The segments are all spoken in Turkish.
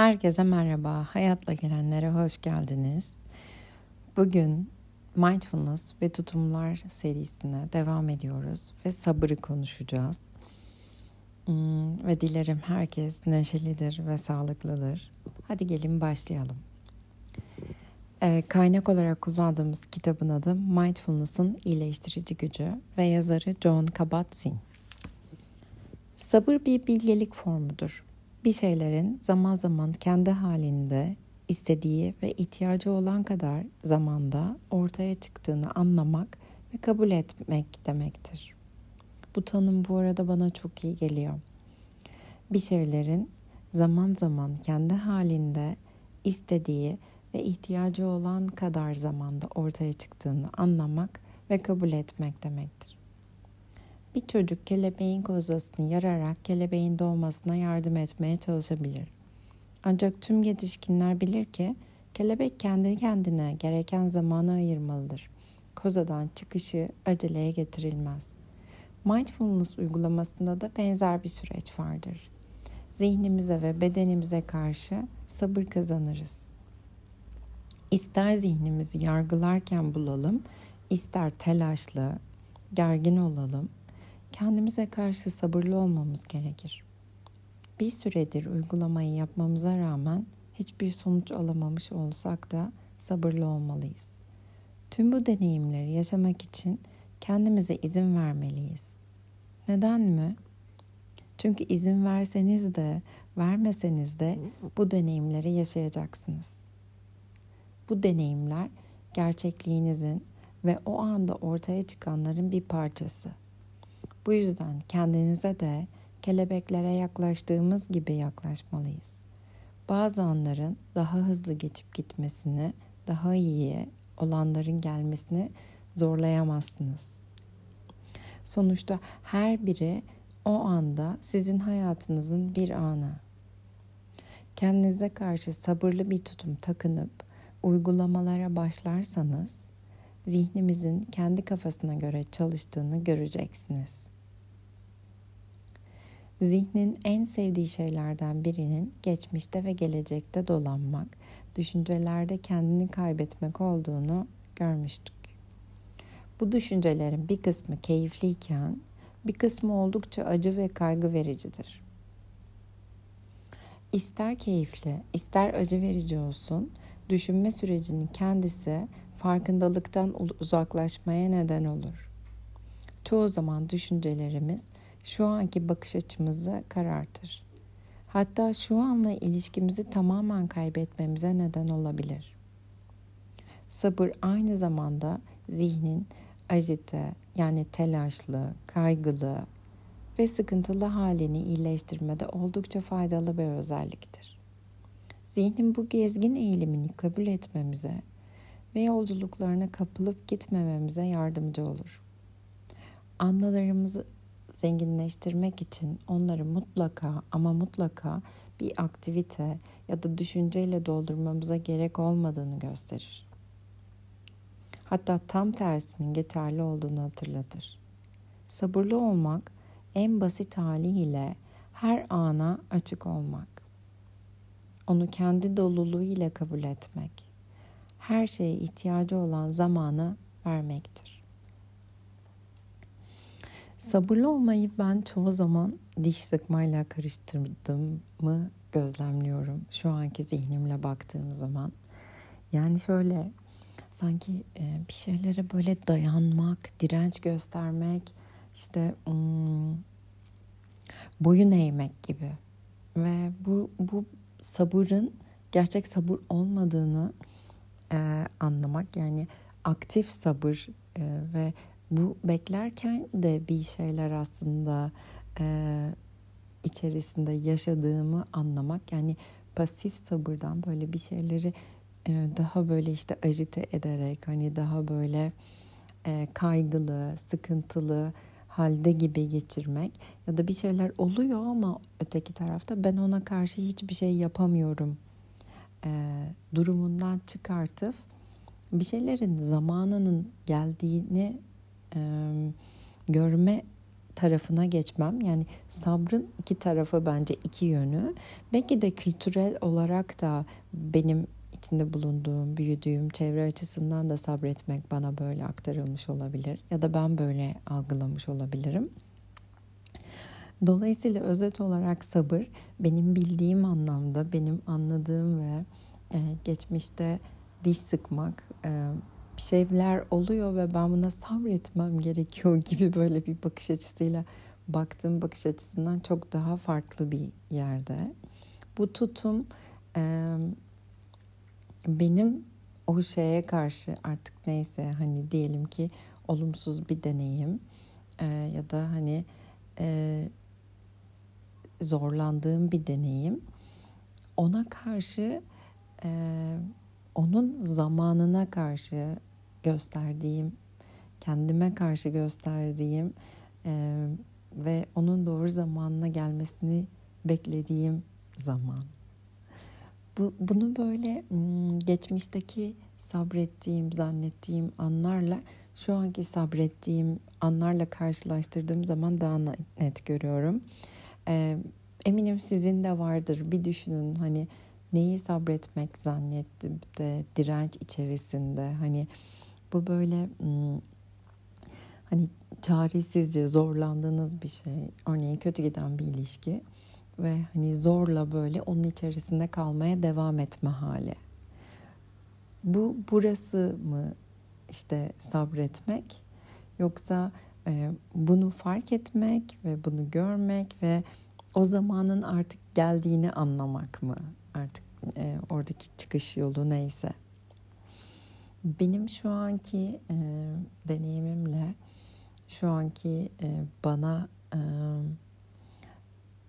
Herkese merhaba. Hayatla gelenlere hoş geldiniz. Bugün Mindfulness ve Tutumlar serisine devam ediyoruz ve sabırı konuşacağız. Hmm, ve dilerim herkes neşelidir ve sağlıklıdır. Hadi gelin başlayalım. Ee, kaynak olarak kullandığımız kitabın adı Mindfulness'ın iyileştirici gücü ve yazarı John Kabat-Zinn. Sabır bir bilgelik formudur bir şeylerin zaman zaman kendi halinde istediği ve ihtiyacı olan kadar zamanda ortaya çıktığını anlamak ve kabul etmek demektir. Bu tanım bu arada bana çok iyi geliyor. Bir şeylerin zaman zaman kendi halinde istediği ve ihtiyacı olan kadar zamanda ortaya çıktığını anlamak ve kabul etmek demektir. Bir çocuk kelebeğin kozasını yararak kelebeğin doğmasına yardım etmeye çalışabilir. Ancak tüm yetişkinler bilir ki kelebek kendi kendine gereken zamanı ayırmalıdır. Kozadan çıkışı aceleye getirilmez. Mindfulness uygulamasında da benzer bir süreç vardır. Zihnimize ve bedenimize karşı sabır kazanırız. İster zihnimizi yargılarken bulalım, ister telaşlı, gergin olalım, kendimize karşı sabırlı olmamız gerekir. Bir süredir uygulamayı yapmamıza rağmen hiçbir sonuç alamamış olsak da sabırlı olmalıyız. Tüm bu deneyimleri yaşamak için kendimize izin vermeliyiz. Neden mi? Çünkü izin verseniz de vermeseniz de bu deneyimleri yaşayacaksınız. Bu deneyimler gerçekliğinizin ve o anda ortaya çıkanların bir parçası. Bu yüzden kendinize de kelebeklere yaklaştığımız gibi yaklaşmalıyız. Bazı anların daha hızlı geçip gitmesini, daha iyi olanların gelmesini zorlayamazsınız. Sonuçta her biri o anda sizin hayatınızın bir anı. Kendinize karşı sabırlı bir tutum takınıp uygulamalara başlarsanız zihnimizin kendi kafasına göre çalıştığını göreceksiniz. Zihnin en sevdiği şeylerden birinin geçmişte ve gelecekte dolanmak, düşüncelerde kendini kaybetmek olduğunu görmüştük. Bu düşüncelerin bir kısmı keyifliyken bir kısmı oldukça acı ve kaygı vericidir. İster keyifli, ister acı verici olsun, düşünme sürecinin kendisi farkındalıktan uzaklaşmaya neden olur. Çoğu zaman düşüncelerimiz şu anki bakış açımızı karartır. Hatta şu anla ilişkimizi tamamen kaybetmemize neden olabilir. Sabır aynı zamanda zihnin ajite yani telaşlı, kaygılı ve sıkıntılı halini iyileştirmede oldukça faydalı bir özelliktir. Zihnin bu gezgin eğilimini kabul etmemize ve yolculuklarına kapılıp gitmememize yardımcı olur. Anılarımızı zenginleştirmek için onları mutlaka ama mutlaka bir aktivite ya da düşünceyle doldurmamıza gerek olmadığını gösterir. Hatta tam tersinin geçerli olduğunu hatırlatır. Sabırlı olmak en basit haliyle her ana açık olmak. Onu kendi doluluğu ile kabul etmek her şeye ihtiyacı olan zamanı vermektir. Sabırlı olmayı ben çoğu zaman diş sıkmayla karıştırdığımı gözlemliyorum. Şu anki zihnimle baktığım zaman. Yani şöyle sanki e, bir şeylere böyle dayanmak, direnç göstermek, işte hmm, boyun eğmek gibi. Ve bu, bu sabırın gerçek sabır olmadığını e, anlamak yani aktif sabır e, ve bu beklerken de bir şeyler aslında e, içerisinde yaşadığımı anlamak yani pasif sabırdan böyle bir şeyleri e, daha böyle işte ajite ederek hani daha böyle e, kaygılı, sıkıntılı halde gibi geçirmek ya da bir şeyler oluyor ama öteki tarafta ben ona karşı hiçbir şey yapamıyorum e, durumundan çıkartıp bir şeylerin zamanının geldiğini e, görme tarafına geçmem. Yani sabrın iki tarafı bence iki yönü. Belki de kültürel olarak da benim içinde bulunduğum, büyüdüğüm çevre açısından da sabretmek bana böyle aktarılmış olabilir. Ya da ben böyle algılamış olabilirim. Dolayısıyla özet olarak sabır benim bildiğim anlamda, benim anladığım ve e, geçmişte diş sıkmak, e, bir şeyler oluyor ve ben buna sabretmem gerekiyor gibi böyle bir bakış açısıyla baktığım bakış açısından çok daha farklı bir yerde. Bu tutum e, benim o şeye karşı artık neyse hani diyelim ki olumsuz bir deneyim e, ya da hani e, zorlandığım bir deneyim ona karşı e, onun zamanına karşı gösterdiğim kendime karşı gösterdiğim e, ve onun doğru zamanına gelmesini beklediğim zaman. Bu, bunu böyle geçmişteki sabrettiğim, zannettiğim anlarla şu anki sabrettiğim anlarla karşılaştırdığım zaman daha net görüyorum. Ee, eminim sizin de vardır. Bir düşünün hani neyi sabretmek zannetti de direnç içerisinde hani bu böyle hani çaresizce zorlandığınız bir şey. Örneğin kötü giden bir ilişki ve hani zorla böyle onun içerisinde kalmaya devam etme hali. Bu burası mı işte sabretmek yoksa e, bunu fark etmek ve bunu görmek ve o zamanın artık geldiğini anlamak mı? Artık e, oradaki çıkış yolu neyse. Benim şu anki e, deneyimimle şu anki e, bana e,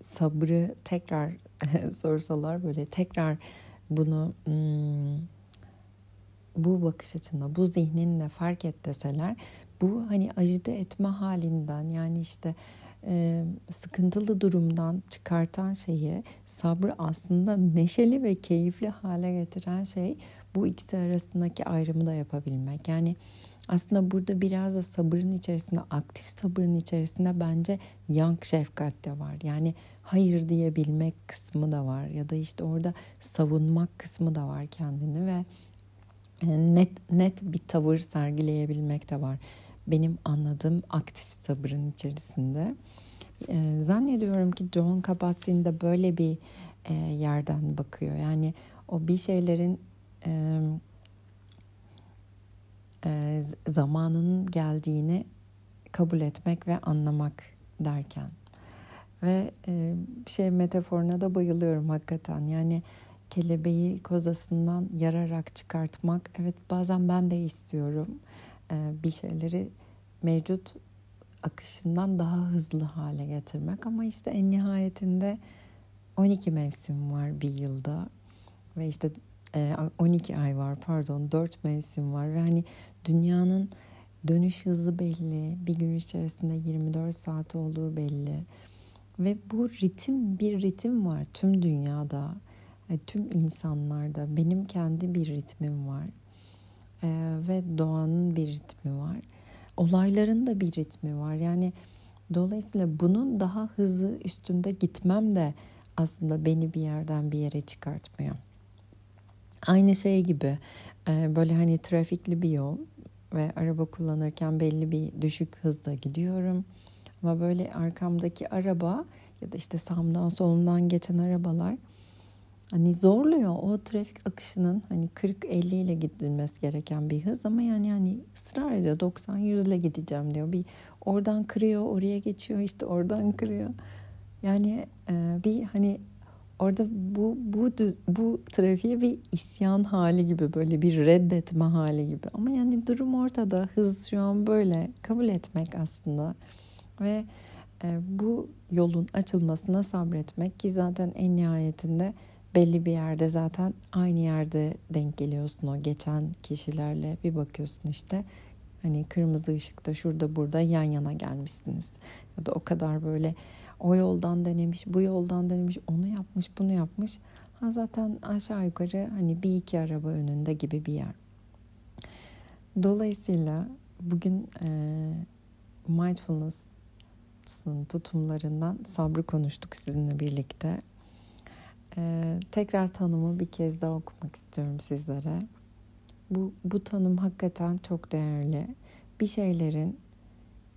sabrı tekrar sorsalar böyle tekrar bunu hmm, bu bakış açında bu zihninle fark et deseler bu hani acide etme halinden yani işte e, sıkıntılı durumdan çıkartan şeyi sabrı aslında neşeli ve keyifli hale getiren şey bu ikisi arasındaki ayrımı da yapabilmek. Yani aslında burada biraz da sabırın içerisinde, aktif sabırın içerisinde bence yank şefkat de var. Yani hayır diyebilmek kısmı da var ya da işte orada savunmak kısmı da var kendini ve e, net net bir tavır sergileyebilmek de var. Benim anladığım aktif sabırın içerisinde. Ee, zannediyorum ki John Kabat-Zinn de böyle bir e, yerden bakıyor. Yani o bir şeylerin e, e, zamanının geldiğini kabul etmek ve anlamak derken. Ve e, şey metaforuna da bayılıyorum hakikaten. Yani kelebeği kozasından yararak çıkartmak. Evet bazen ben de istiyorum e, bir şeyleri mevcut akışından daha hızlı hale getirmek. Ama işte en nihayetinde 12 mevsim var bir yılda ve işte 12 e, ay var pardon 4 mevsim var ve hani dünyanın dönüş hızı belli bir gün içerisinde 24 saat olduğu belli ve bu ritim bir ritim var tüm dünyada e, tüm insanlarda benim kendi bir ritmim var e, ve doğanın bir ritmi var olayların da bir ritmi var yani dolayısıyla bunun daha hızlı üstünde gitmem de aslında beni bir yerden bir yere çıkartmıyor. Aynı şey gibi e, böyle hani trafikli bir yol ve araba kullanırken belli bir düşük hızda gidiyorum. Ama böyle arkamdaki araba ya da işte sağımdan solundan geçen arabalar hani zorluyor o trafik akışının hani 40-50 ile gidilmesi gereken bir hız ama yani yani ısrar ediyor 90-100 ile gideceğim diyor. Bir oradan kırıyor, oraya geçiyor işte oradan kırıyor. Yani e, bir hani orada bu bu bu trafiğe bir isyan hali gibi böyle bir reddetme hali gibi. Ama yani durum ortada. Hız şu an böyle. Kabul etmek aslında. Ve e, bu yolun açılmasına sabretmek ki zaten en nihayetinde belli bir yerde zaten aynı yerde denk geliyorsun o. Geçen kişilerle bir bakıyorsun işte. Hani kırmızı ışıkta şurada burada yan yana gelmişsiniz. Ya da o kadar böyle o yoldan denemiş, bu yoldan denemiş, onu yapmış, bunu yapmış. Ha zaten aşağı yukarı hani bir iki araba önünde gibi bir yer. Dolayısıyla bugün e, mindfulness tutumlarından sabrı konuştuk sizinle birlikte. Ee, tekrar tanımı bir kez daha okumak istiyorum sizlere. Bu, bu tanım hakikaten çok değerli. Bir şeylerin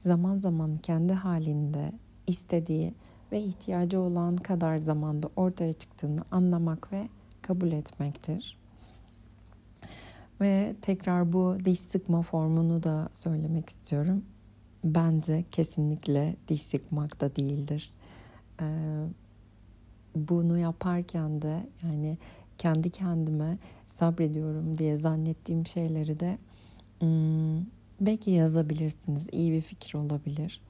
zaman zaman kendi halinde istediği ve ihtiyacı olan kadar zamanda ortaya çıktığını anlamak ve kabul etmektir. Ve tekrar bu diş sıkma formunu da söylemek istiyorum. Bence kesinlikle diş sıkmak da değildir. Ee, bunu yaparken de yani kendi kendime sabrediyorum diye zannettiğim şeyleri de hmm, belki yazabilirsiniz. İyi bir fikir olabilir.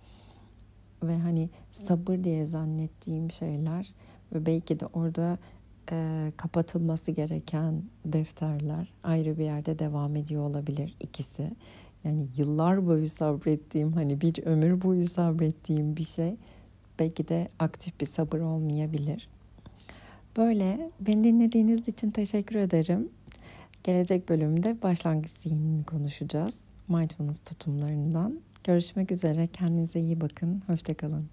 Ve hani sabır diye zannettiğim şeyler ve belki de orada e, kapatılması gereken defterler ayrı bir yerde devam ediyor olabilir ikisi. Yani yıllar boyu sabrettiğim hani bir ömür boyu sabrettiğim bir şey belki de aktif bir sabır olmayabilir. Böyle beni dinlediğiniz için teşekkür ederim. Gelecek bölümde başlangıç zihnini konuşacağız. Mindfulness tutumlarından. Görüşmek üzere. Kendinize iyi bakın. Hoşçakalın.